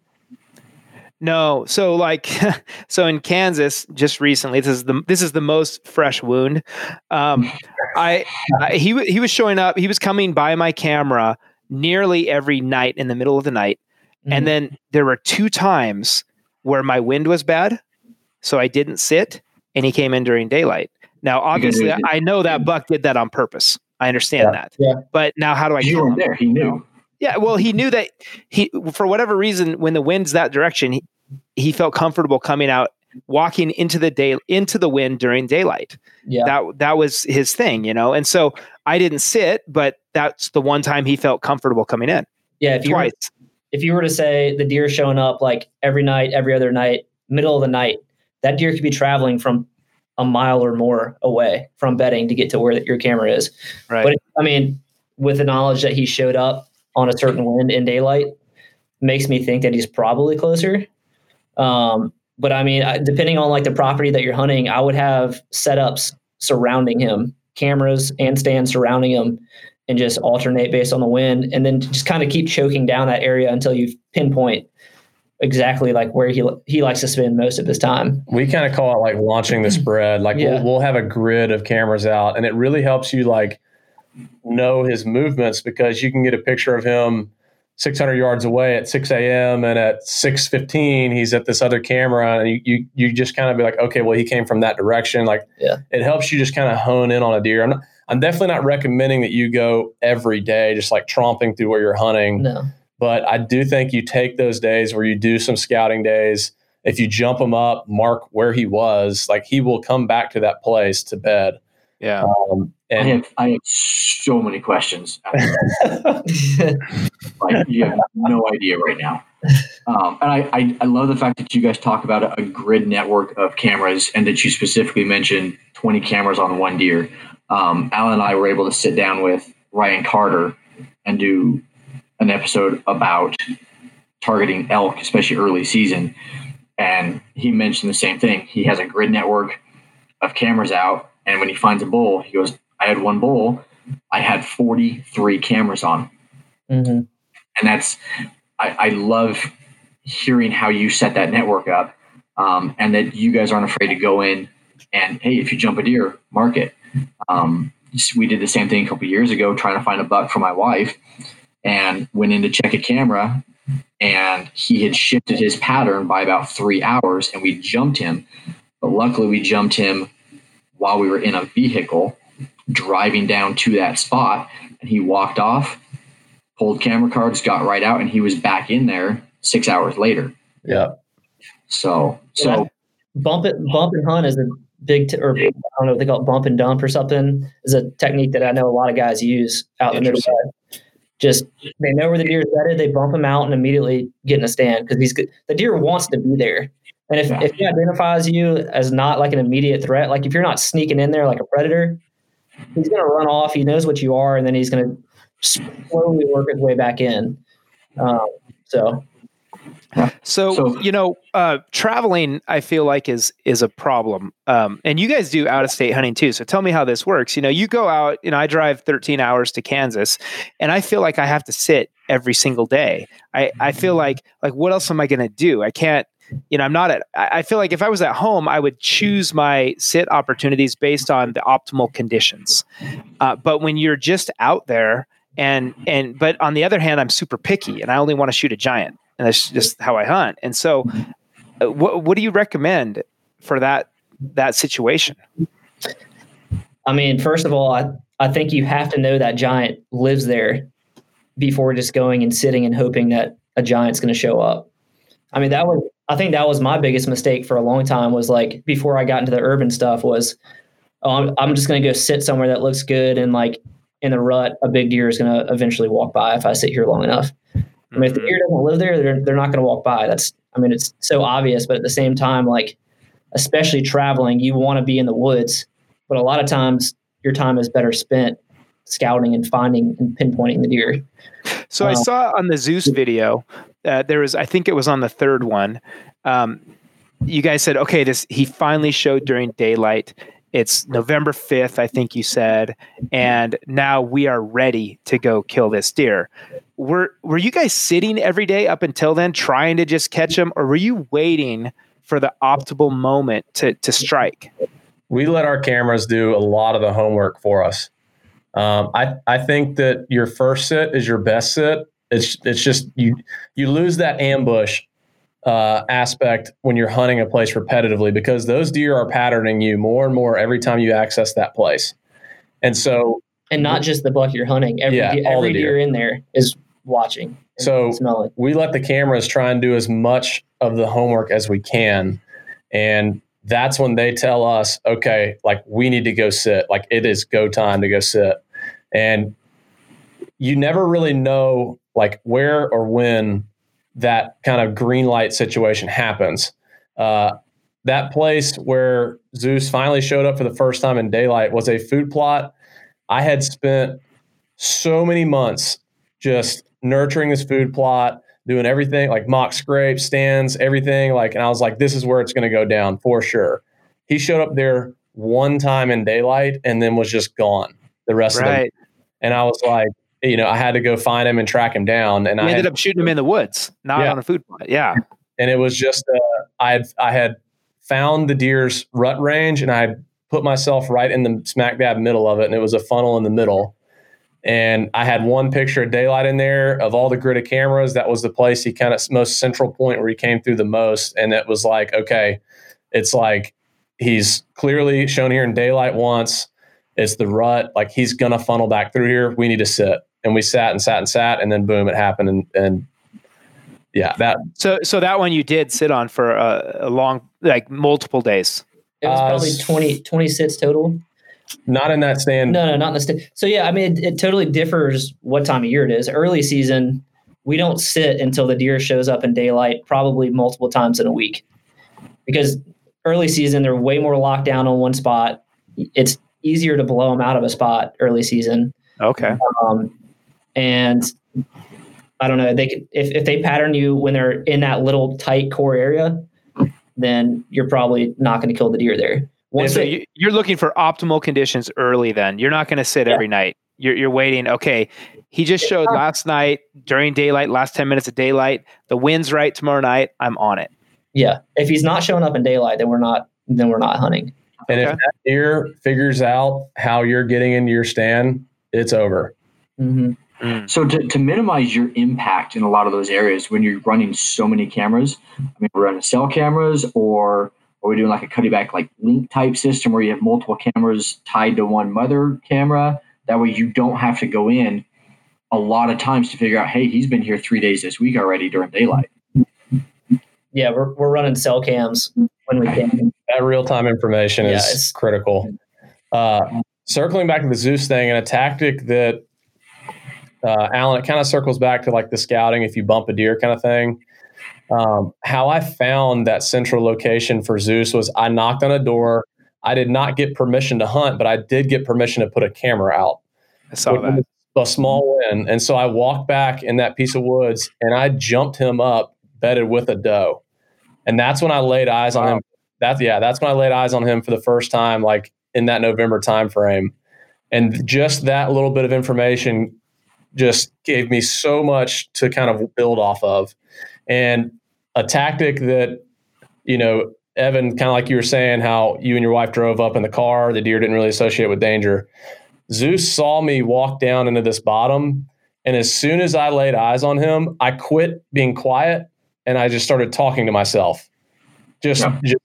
No, so like, so in Kansas, just recently, this is the this is the most fresh wound. Um, I, I he he was showing up. He was coming by my camera nearly every night in the middle of the night, mm-hmm. and then there were two times where my wind was bad, so I didn't sit, and he came in during daylight. Now, obviously, I know that Buck did that on purpose. I understand yeah, that. Yeah. But now, how do I? You weren't there. He knew. Yeah, well, he knew that he, for whatever reason, when the wind's that direction, he, he felt comfortable coming out, walking into the day, into the wind during daylight. Yeah, that that was his thing, you know. And so I didn't sit, but that's the one time he felt comfortable coming in. Yeah, if you twice. Were, if you were to say the deer showing up like every night, every other night, middle of the night, that deer could be traveling from a mile or more away from bedding to get to where your camera is. Right. But I mean, with the knowledge that he showed up on a certain wind in daylight makes me think that he's probably closer. Um, but I mean, depending on like the property that you're hunting, I would have setups surrounding him, cameras and stands surrounding him, and just alternate based on the wind, and then just kind of keep choking down that area until you pinpoint exactly like where he he likes to spend most of his time. We kind of call it like launching the spread. Like Yeah. we'll, we'll have a grid of cameras out, and it really helps you like know his movements because you can get a picture of him 600 yards away at 6 a.m. and at 6:15 he's at this other camera, and you you, you just kind of be like, okay, well he came from that direction. Like Yeah. it helps you just kind of hone in on a deer. I'm not, I'm definitely not recommending that you go every day, just like tromping through where you're hunting. No. But I do think you take those days where you do some scouting days. If you jump him up, mark where he was, like he will come back to that place to bed. Yeah. Um, I have I have so many questions. like you have no idea right now. Um, and I, I, I love the fact that you guys talk about a, a grid network of cameras and that you specifically mentioned 20 cameras on one deer. Um, Alan and I were able to sit down with Ryan Carter and do an episode about targeting elk, especially early season. And he mentioned the same thing. He has a grid network of cameras out. And when he finds a bull, he goes, I had one bull. I had 43 cameras on. hmm And that's, I, I love hearing how you set that network up um, and that you guys aren't afraid to go in and, hey, if you jump a deer, mark it. Um, we did the same thing a couple years ago trying to find a buck for my wife and went in to check a camera and he had shifted his pattern by about three hours and we jumped him. But luckily, we jumped him while we were in a vehicle driving down to that spot and he walked off pulled camera cards got right out and he was back in there six hours later yeah, so so Bump it, bump and hunt is a big, t- or I don't know if they call it bump and dump or something. Is a technique that I know a lot of guys use out in the Interesting. Just they know where the deer is bedded, they bump him out and immediately get in a stand because he's the deer wants to be there. And if, Yeah. if he identifies you as not like an immediate threat, like if you're not sneaking in there like a predator, he's going to run off. He knows what you are, and then he's going to slowly work his way back in. Um, so So, So- you know, uh, traveling, I feel like is is a problem. Um, and you guys do out of state hunting too. So tell me how this works. You know, you go out. You know, I drive 13 hours to Kansas, and I feel like I have to sit every single day. I I feel like like what else am I going to do? I can't. You know, I'm not at. I I feel like if I was at home, I would choose my sit opportunities based on the optimal conditions. Uh, but when you're just out there and and but on the other hand, I'm super picky, and I only want to shoot a giant, and that's just how I hunt. And so, uh, what what do you recommend for that that situation? I mean, first of all, I, I think you have to know that giant lives there before just going and sitting and hoping that a giant's going to show up. I mean, that was I think that was my biggest mistake for a long time was like before I got into the urban stuff was oh, I'm, I'm just going to go sit somewhere that looks good and like in the rut, a big deer is going to eventually walk by if I sit here long enough. I mean, if the deer doesn't live there, they're, they're not going to walk by. That's, I mean, it's so obvious, but at the same time, like, especially traveling, you want to be in the woods, but a lot of times your time is better spent scouting and finding and pinpointing the deer. So I saw on the Zeus video, uh, there was, I think it was on the third one. Um, you guys said, okay, this he finally showed during daylight. It's November 5th, I think you said, and now we are ready to go kill this deer. Were were you guys sitting every day up until then trying to just catch them or were you waiting for the optimal moment to to strike? We let our cameras do a lot of the homework for us. Um, I I think that your first sit is your best sit. It's it's just you you lose that ambush uh, aspect when you're hunting a place repetitively because those deer are patterning you more and more every time you access that place. And so, and not just the buck you're hunting, every, Yeah, deer, all every the deer. deer in there is watching. So- smelling. we let the cameras try and do as much of the homework as we can. And that's when they tell us, okay, like we need to go sit. Like it is go time to go sit. And you never really know like where or when that kind of green light situation happens. Uh, that place where Zeus finally showed up for the first time in daylight was a food plot. I had spent so many months just nurturing this food plot, doing everything like mock scrape, stands, everything. Like, and I was like, this is where it's going to go down for sure. He showed up there one time in daylight and then was just gone the rest of the Right. And I was like, you know, I had to go find him and track him down. And We I ended had, up shooting him in the woods, not Yeah. on a food plot. Yeah. and it was just uh, I had I had found the deer's rut range and I put myself right in the smack dab middle of it, and it was a funnel in the middle. And I had one picture of daylight in there of all the grid of cameras. That was the place he kind of most central point where he came through the most. And it was like, okay, it's like he's clearly shown here in daylight once. It's the rut. Like he's gonna funnel back through here. We need to sit. And we sat and sat and sat, and then boom, it happened. And, and yeah, that So so that one you did sit on for a, a long like multiple days. It was Uh, probably s- 20, 20 sits total. Not in that stand. No, no, not in the state. So yeah, I mean, it, it totally differs what time of year it is. Early season, we don't sit until the deer shows up in daylight, probably multiple times in a week, because early season they're way more locked down on one spot. It's easier to blow them out of a spot early season, Okay. um, and I don't know. They could, if if they pattern you when they're in that little tight core area, then you're probably not going to kill the deer there. Once so they- you, you're looking for optimal conditions early. Then you're not going to sit Yeah. every night. You're you're waiting. Okay, he just showed last night during daylight, last ten minutes of daylight. The wind's right tomorrow night. I'm on it. Yeah, if he's not showing up in daylight, then we're not then we're not hunting. And if that deer figures out how you're getting into your stand, it's over. Mm-hmm. So to, to minimize your impact in a lot of those areas when you're running so many cameras, I mean, we're running cell cameras or are we doing like a Cuddeback like link type system where you have multiple cameras tied to one mother camera? That way you don't have to go in a lot of times to figure out, hey, he's been here three days this week already during daylight. Yeah, we're we're running cell cams when we can. That real time information Yeah, is it's- critical. Uh, circling back to the Zeus thing and a tactic that uh, Alan, it kind of circles back to like the scouting if you bump a deer kind of thing. Um, how I found that central location for Zeus was I knocked on a door. I did not get permission to hunt, but I did get permission to put a camera out. I saw that. a small win. And so I walked back in that piece of woods and I jumped him up, bedded with a doe. And that's when I laid eyes on him. That's yeah, that's when I laid eyes on him for the first time, like in that November time frame. And just that little bit of information just gave me so much to kind of build off of. And a tactic that, you know, Evan, kind of like you were saying, how you and your wife drove up in the car, the deer didn't really associate with danger Zeus saw me walk down into this bottom. And as soon as I laid eyes on him, I quit being quiet and I just started talking to myself. Just, yeah. just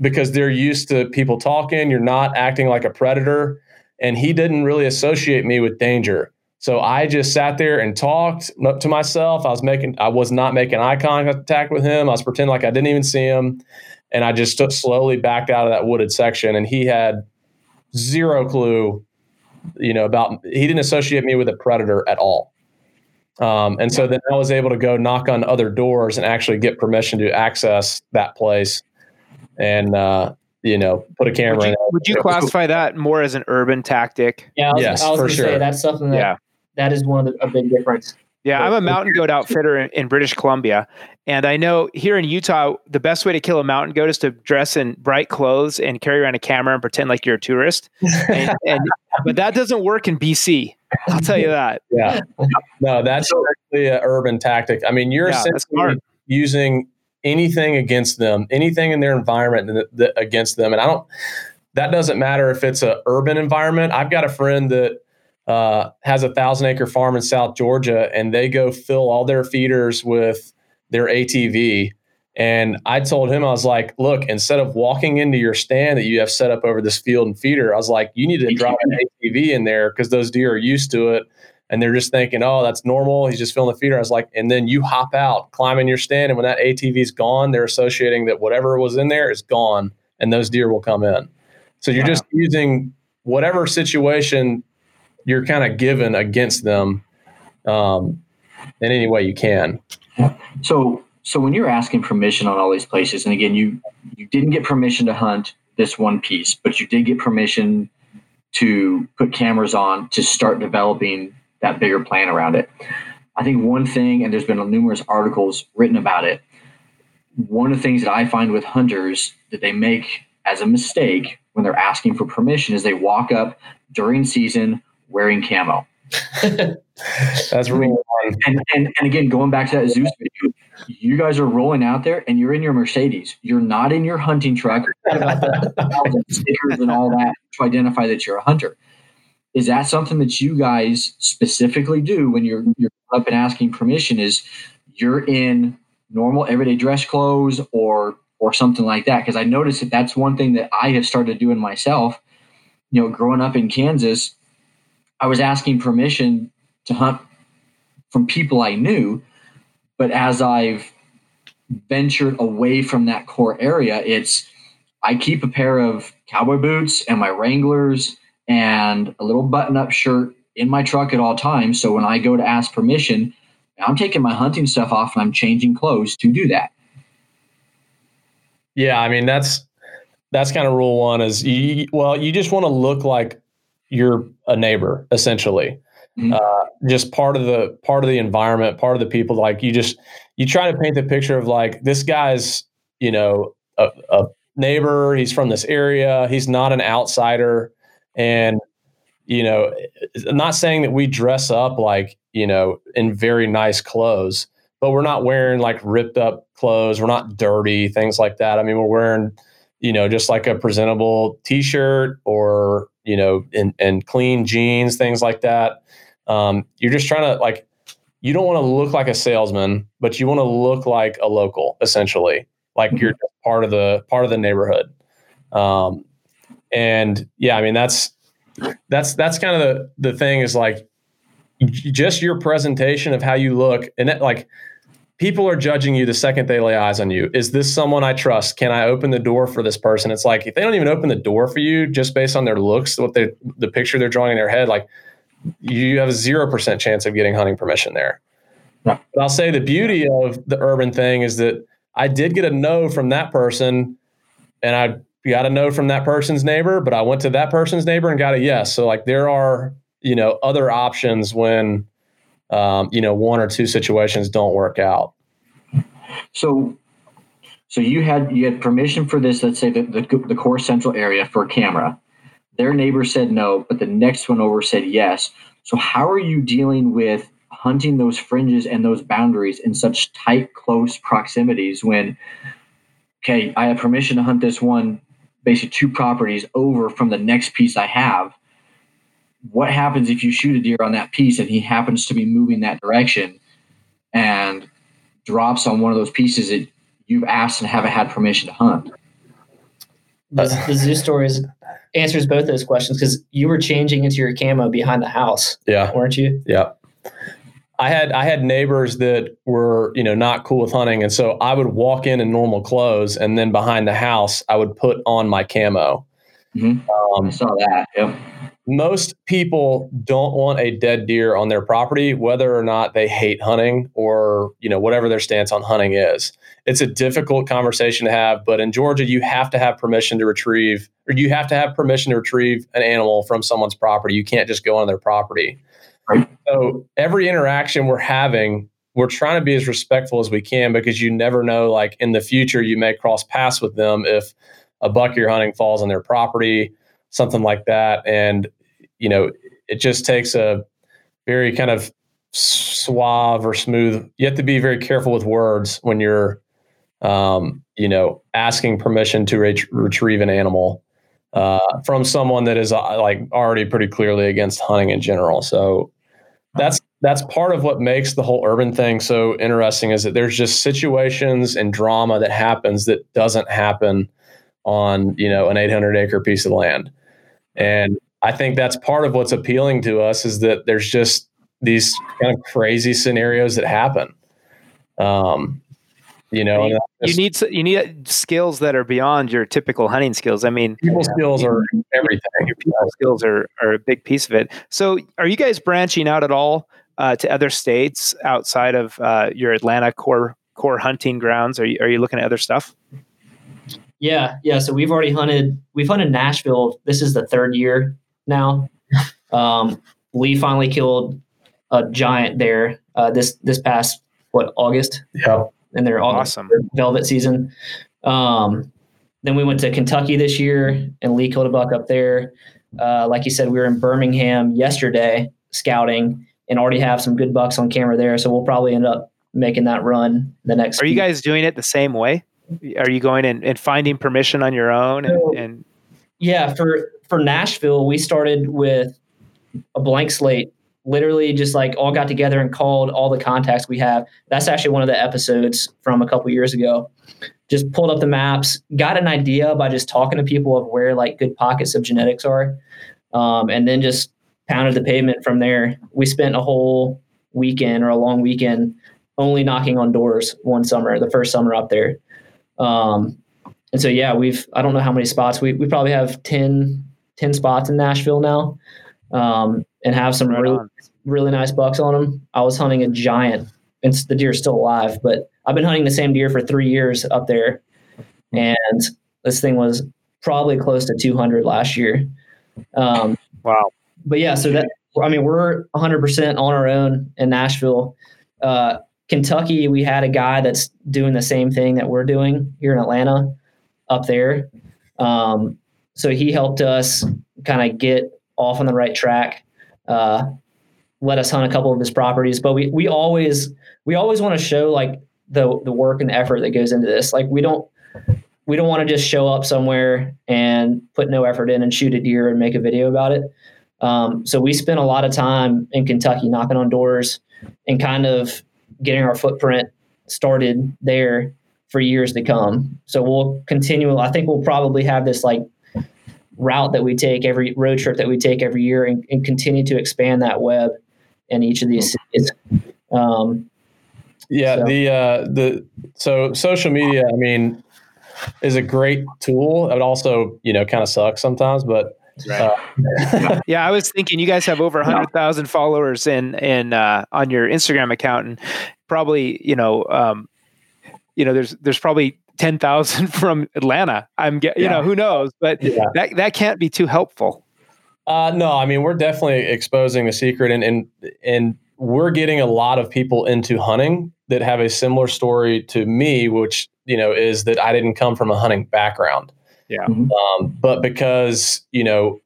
because they're used to people talking, you're not acting like a predator. And he didn't really associate me with danger. So I just sat there and talked to myself. I was making, I was not making eye contact with him. I was pretending like I didn't even see him. And I just slowly backed out of that wooded section. And he had zero clue, you know, about, he didn't associate me with a predator at all. Um, and so then I was able to go knock on other doors and actually get permission to access that place. And, uh, you know, put a camera would you, Would you classify that more as an urban tactic? Yeah, I was, yes, I was for gonna sure. say that's something that yeah that is one of the, a big difference. Yeah, I'm a mountain goat outfitter in, in, British Columbia, and I know here in Utah, the best way to kill a mountain goat is to dress in bright clothes and carry around a camera and pretend like you're a tourist. and, and, but that doesn't work in BC. I'll tell you that. Yeah, no, that's actually an urban tactic. I mean, you're yeah, essentially using anything against them, anything in their environment that, that, against them, and I don't. That doesn't matter if it's an urban environment. I've got a friend that uh, has a thousand acre farm in South Georgia, and they go fill all their feeders with their ATV. And I told him, I was like, look, instead of walking into your stand that you have set up over this field and feeder, I was like, you need to drop an ATV in there because those deer are used to it. And they're just thinking, oh, that's normal. He's just filling the feeder. I was like, and then you hop out, climb in your stand. And when that ATV is gone, they're associating that whatever was in there is gone and those deer will come in. So you're wow. just using whatever situation you're kind of given against them um, in any way you can. So, so when you're asking permission on all these places, and again, you you didn't get permission to hunt this one piece, but you did get permission to put cameras on to start developing that bigger plan around it. I think one thing, and there's been numerous articles written about it. One of the things that I find with hunters that they make as a mistake when they're asking for permission is they walk up during season wearing camo. That's one. And, and, and again, going back to that Zeus video, you guys are rolling out there and you're in your Mercedes. You're not in your hunting truck. stickers and all that to identify that you're a hunter. Is that something that you guys specifically do when you're you're up and asking permission? Is you're in normal everyday dress clothes or or something like that? Because I noticed that that's one thing that I have started doing myself. You know, growing up in Kansas, I was asking permission to hunt from people I knew, but as I've ventured away from that core area, it's I keep a pair of cowboy boots and my Wranglers and a little button-up shirt in my truck at all times. So when I go to ask permission, I'm taking my hunting stuff off and I'm changing clothes to do that. Yeah, I mean that's that's kind of rule one is you well you just want to look like you're a neighbor essentially. Mm-hmm. Uh, just part of the part of the environment, part of the people. Like you just you try to paint the picture of like this guy's you know a, a neighbor. He's from this area. He's not an outsider, and you know, I'm not saying that we dress up like you know in very nice clothes, but we're not wearing like ripped up clothes. We're not dirty, things like that. I mean, we're wearing you know just like a presentable t-shirt or you know, and, and clean jeans, things like that. Um, you're just trying to like, you don't want to look like a salesman, but you want to look like a local, essentially, like mm-hmm. you're part of the part of the neighborhood. Um, and yeah, I mean that's that's that's kind of the the thing is like just your presentation of how you look, and that, like people are judging you the second they lay eyes on you. Is this someone I trust? Can I open the door for this person? It's like if they don't even open the door for you just based on their looks, what they the picture they're drawing in their head, like you have a zero percent chance of getting hunting permission there. Yeah. But I'll say the beauty of the urban thing is that I did get a no from that person, and I got a no from that person's neighbor, but I went to that person's neighbor and got a yes. So like there are you know other options when um, you know, one or two situations don't work out. So, so you had you had permission for this. Let's say the, the, the core central area for a camera. Their neighbor said no, but the next one over said yes. So how are you dealing with hunting those fringes and those boundaries in such tight, close proximities when, okay, I have permission to hunt this one, basically two properties over from the next piece I have. What happens if you shoot a deer on that piece and he happens to be moving that direction and drops on one of those pieces that you've asked and haven't had permission to hunt? The, the Zeus stories answers both those questions because you were changing into your camo behind the house, Yeah. weren't you? Yeah. I had I had neighbors that were you know not cool with hunting, and so I would walk in in normal clothes, and then behind the house I would put on my camo. Mhm. I Um, saw that. Yep. Most people don't want a dead deer on their property, whether or not they hate hunting or you know whatever their stance on hunting is. It's a difficult conversation to have, but in Georgia, you have to have permission to retrieve, or you have to have permission to retrieve an animal from someone's property. You can't just go on their property. Right. So every interaction we're having, we're trying to be as respectful as we can because you never know, like in the future, you may cross paths with them if a buck you're hunting falls on their property, something like that. And, you know, it just takes a very kind of suave or smooth. You have to be very careful with words when you're, um, you know, asking permission to ret- retrieve an animal uh, from someone that is uh, like already pretty clearly against hunting in general. So that's that's part of what makes the whole urban thing so interesting is that there's just situations and drama that happens that doesn't happen on you know an 800 acre piece of land and i think that's part of what's appealing to us is that there's just these kind of crazy scenarios that happen um you know and you need you need skills that are beyond your typical hunting skills. I mean, people skills are everything your people skills are, are a big piece of it. So, are you guys branching out at all uh, to other states outside of uh, your Atlanta core core hunting grounds? Are you are you looking at other stuff? Yeah, yeah. So we've already hunted. We've hunted Nashville. This is the third year now. Um, Lee finally killed a giant there uh, this this past what August yeah in their August Awesome. velvet season. Um, then we went to Kentucky this year, and Lee killed a buck up there. Uh, like you said, we were in Birmingham yesterday scouting, and already have some good bucks on camera there. So we'll probably end up making that run the next. Are you few- guys doing it the same way? Are you going and, and finding permission on your own? And, So- and Yeah, for for Nashville, we started with a blank slate. Literally, just like all got together and called all the contacts we have. That's actually one of the episodes from a couple years ago. Just pulled up the maps, got an idea by just talking to people of where like good pockets of genetics are, um, and then just pounded the pavement from there. We spent a whole weekend or a long weekend only knocking on doors one summer, the first summer up there. Um, and so, yeah, we've, I don't know how many spots, we, we probably have 10, 10 spots in Nashville now um, and have some Right really, on. really nice bucks on them. I was hunting a giant, and the deer's still alive, but I've been hunting the same deer for three years up there. And this thing was probably close to 200 last year. Um, wow, but yeah, so that I mean, we're 100% on our own in Nashville. Uh, Kentucky, we had a guy that's doing the same thing that we're doing here in Atlanta up there. Um, so he helped us kind of get off on the right track. Uh, let us hunt a couple of his properties, but we we always we always want to show like the the work and the effort that goes into this. Like we don't we don't want to just show up somewhere and put no effort in and shoot a deer and make a video about it. Um, so we spent a lot of time in Kentucky knocking on doors and kind of getting our footprint started there for years to come. So we'll continue. I think we'll probably have this like route that we take every road trip that we take every year and, and continue to expand that web in each of these cities. Um, Yeah, So- the uh, the so social media, I mean, is a great tool. It also, you know, kind of sucks sometimes, but uh, yeah. I was thinking you guys have over hundred thousand followers in in uh, on your Instagram account, and probably you know, um, you know, there's there's probably ten thousand from Atlanta. I'm get, you Yeah. know, who knows, but Yeah. that that can't be too helpful. uh, no, I mean, we're definitely exposing the secret, and and and we're getting a lot of people into hunting that have a similar story to me, which you know is that I didn't come from a hunting background. Yeah. Um, but because you know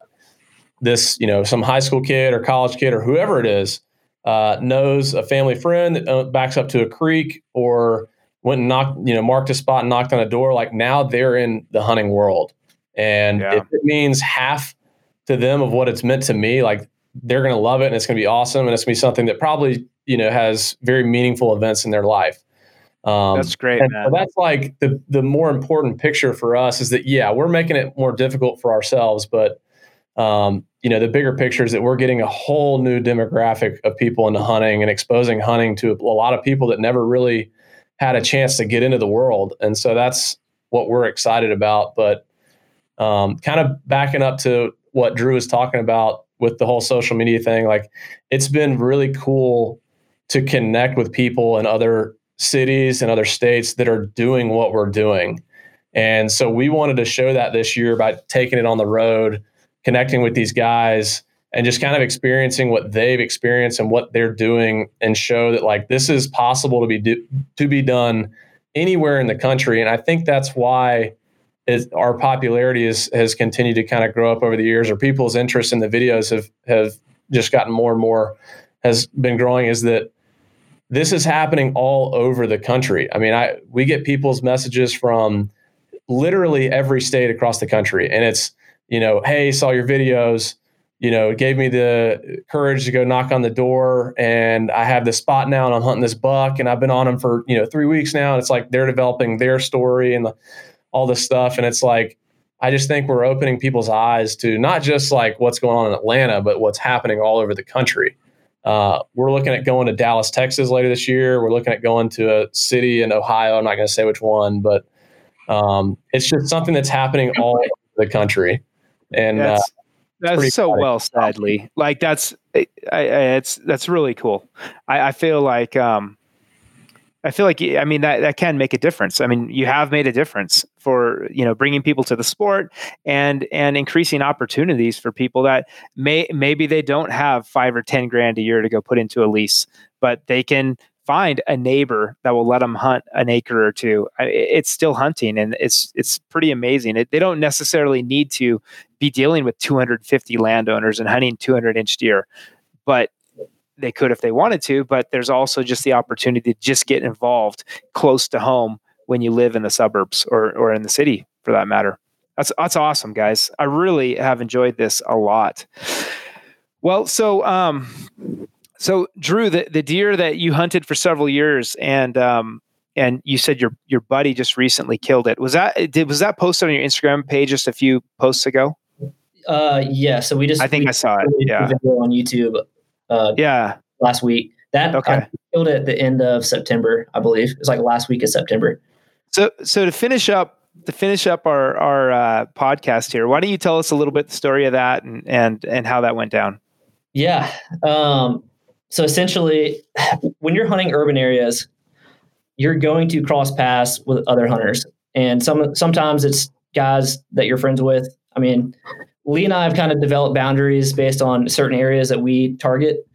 this, you know, some high school kid or college kid or whoever it is uh, knows a family friend that uh, backs up to a creek or went and knocked, you know, marked a spot and knocked on a door. Like now they're in the hunting world, and Yeah. if it means half to them of what it's meant to me, like they're going to love it and it's going to be awesome and it's going to be something that probably you know has very meaningful events in their life. Um, that's great. So that's like the the more important picture for us is that yeah, we're making it more difficult for ourselves, but um, you know the bigger picture is that we're getting a whole new demographic of people into hunting and exposing hunting to a lot of people that never really had a chance to get into the world, and so that's what we're excited about. But um, kind of backing up to what Drew was talking about with the whole social media thing, like it's been really cool to connect with people in other cities and other states that are doing what we're doing. And so we wanted to show that this year by taking it on the road, connecting with these guys and just kind of experiencing what they've experienced and what they're doing and show that like this is possible to be do, to be done anywhere in the country. And I think that's why it, our popularity is, has continued to kind of grow up over the years or people's interest in the videos have, have just gotten more and more has been growing is that this is happening all over the country. I mean, I we get people's messages from literally every state across the country, and it's you know, hey, saw your videos. You know, it gave me the courage to go knock on the door, and I have this spot now, and I'm hunting this buck, and I've been on them for you know three weeks now, and it's like they're developing their story and the, all this stuff, and it's like I just think we're opening people's eyes to not just like what's going on in Atlanta, but what's happening all over the country. Uh, we're looking at going to Dallas, Texas later this year. We're looking at going to a city in Ohio. I'm not going to say which one, but um, it's just something that's happening all over the country. And that's, uh, that's so well said, Lee. Like that's I, I, it's that's really cool. I, I feel like um, I feel like I mean that that can make a difference. I mean, you have made a difference for you know bringing people to the sport and and increasing opportunities for people that may maybe they don't have five or ten grand a year to go put into a lease, but they can find a neighbor that will let them hunt an acre or two. It's still hunting, and it's it's pretty amazing. It, they don't necessarily need to be dealing with 250 landowners and hunting 200 inch deer, but they could if they wanted to, but there's also just the opportunity to just get involved close to home when you live in the suburbs or or in the city for that matter. That's that's awesome, guys. I really have enjoyed this a lot. Well, so um so Drew, the, the deer that you hunted for several years and um and you said your your buddy just recently killed it. Was that did was that posted on your Instagram page just a few posts ago? Uh yeah, so we just I think I saw it. Yeah. on YouTube uh, yeah, last week. That okay. I killed it at the end of September, I believe. It was like last week of September. So, so to finish up, to finish up our our uh, podcast here, why don't you tell us a little bit the story of that and and and how that went down? Yeah. Um, so essentially, when you're hunting urban areas, you're going to cross paths with other hunters, and some sometimes it's guys that you're friends with. I mean, Lee and I have kind of developed boundaries based on certain areas that we target.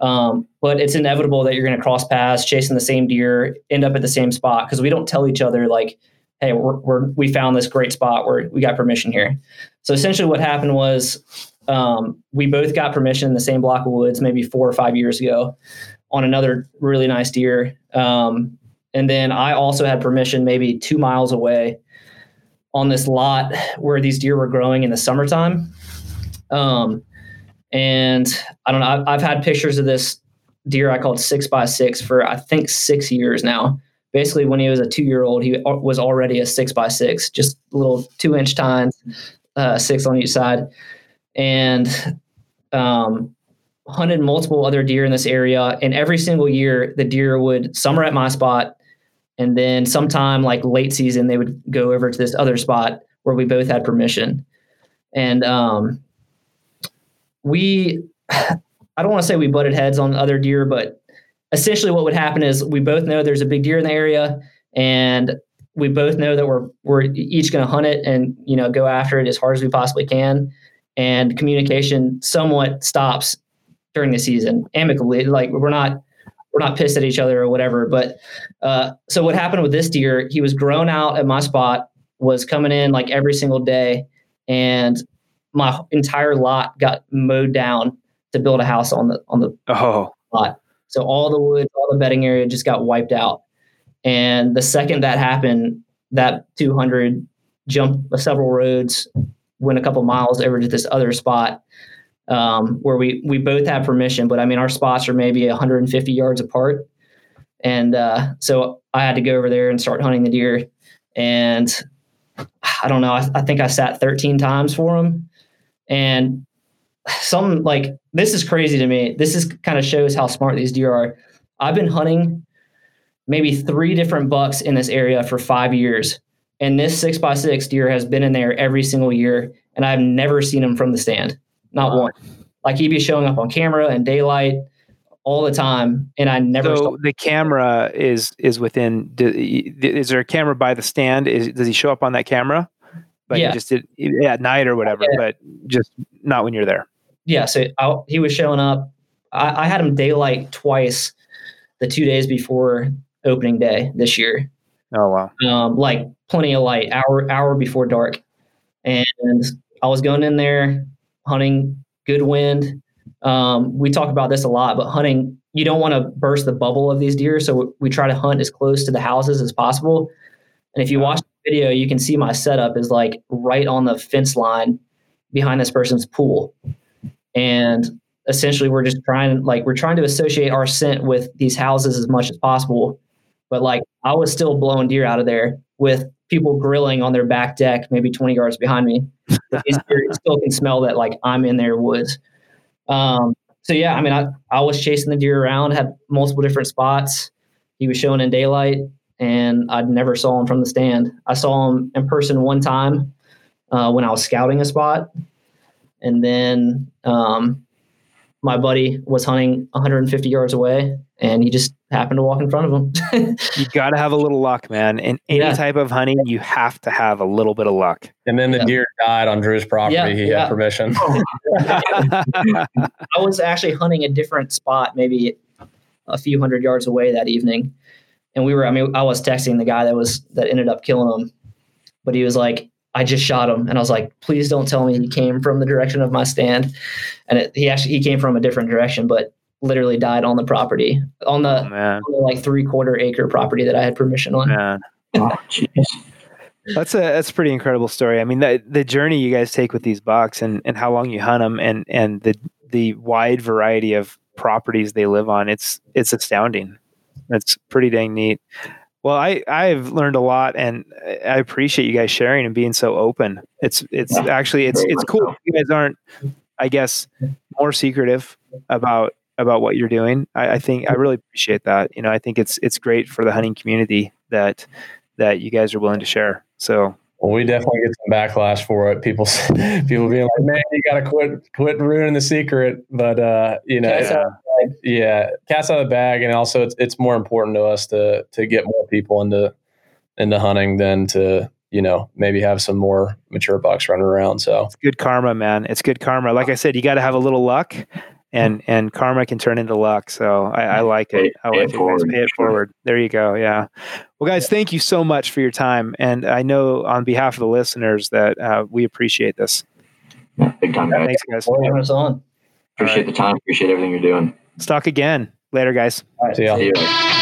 Um, but it's inevitable that you're going to cross paths, chasing the same deer, end up at the same spot because we don't tell each other like, "Hey, we're, we're we found this great spot where we got permission here." So essentially, what happened was um, we both got permission in the same block of woods maybe four or five years ago on another really nice deer, um, and then I also had permission maybe two miles away on this lot where these deer were growing in the summertime. Um, and I don't know, I've, I've, had pictures of this deer I called six by six for I think six years now. Basically, when he was a two year old, he was already a six by six, just little two inch tines, uh, six on each side. And um, hunted multiple other deer in this area. And every single year, the deer would summer at my spot, and then sometime like late season, they would go over to this other spot where we both had permission. And um, we, I don't want to say we butted heads on other deer, but essentially what would happen is we both know there's a big deer in the area and we both know that we're we're each going to hunt it and you know go after it as hard as we possibly can and communication somewhat stops during the season amicably like we're not we're not pissed at each other or whatever. But uh, so what happened with this deer? He was grown out at my spot, was coming in like every single day, and my entire lot got mowed down to build a house on the on the oh. lot. So all the wood, all the bedding area just got wiped out. And the second that happened, that 200 jumped several roads, went a couple miles over to this other spot um, where we we both have permission, but I mean our spots are maybe 150 yards apart, and uh, so I had to go over there and start hunting the deer, and I don't know, I, I think I sat 13 times for him, and some like this is crazy to me. This is kind of shows how smart these deer are. I've been hunting maybe three different bucks in this area for five years. And this six by six deer has been in there every single year, and I've never seen him from the stand, not wow. one. Like he'd be showing up on camera and daylight all the time, and I never. So the camera is is within. Is there a camera by the stand? Is does he show up on that camera? But yeah. just did at night or whatever, yeah. but just not when you're there. Yeah, so I, he was showing up. I, I had him daylight twice the two days before opening day this year. Oh wow! Um, like plenty of light, hour hour before dark, and I was going in there hunting, good wind. Um, we talk about this a lot, but hunting you don't want to burst the bubble of these deer, so we try to hunt as close to the houses as possible. And if you watch the video, you can see my setup is like right on the fence line behind this person's pool, and essentially we're just trying like we're trying to associate our scent with these houses as much as possible but like I was still blowing deer out of there with people grilling on their back deck, maybe 20 yards behind me. still can smell that like I'm in their woods. Um, so yeah, I mean, I, I was chasing the deer around, had multiple different spots. He was showing in daylight, and I never saw him from the stand. I saw him in person one time uh, when I was scouting a spot, and then um, my buddy was hunting 150 yards away, and he just happened to walk in front of him. you got to have a little luck, man. In any yeah. type of hunting, you have to have a little bit of luck. And then the yeah. deer died on Drew's property. Yeah, he had permission. I was actually hunting a different spot, maybe a few hundred yards away that evening. And we were, I mean, I was texting the guy that was, that ended up killing him. But he was like, I just shot him. And I was like, please don't tell me he came from the direction of my stand. And it, he actually, he came from a different direction, but literally died on the property on the, oh, on the like three quarter acre property that I had permission on. Man. Oh, that's a that's a pretty incredible story. I mean, the the journey you guys take with these bucks and and how long you hunt them and and the the wide variety of properties they live on. It's it's astounding. It's pretty dang neat. Well, I I've learned a lot, and I appreciate you guys sharing and being so open. It's it's yeah, actually it's it's cool. You guys aren't, I guess, more secretive about about what you're doing. I, I, think I really appreciate that. You know, I think it's it's great for the hunting community that that you guys are willing to share. So well, we definitely get some backlash for it. People, people being like, "Man, you got to quit, quit ruining the secret." But uh, you know, yeah. yeah, cat's out of the bag, and also it's it's more important to us to to get more people into into hunting than to you know maybe have some more mature bucks running around. So it's good karma, man. It's good karma. Like I said, you got to have a little luck, and and karma can turn into luck. So I, I like it. I like it. Guys. Pay it forward. There you go. Yeah. Well, guys, thank you so much for your time, and I know on behalf of the listeners that uh, we appreciate this. Yeah, big time. Guys. Thanks, guys. having us on. Appreciate right. the time. Appreciate everything you're doing. Let's talk again later, guys. All right, see you. See you.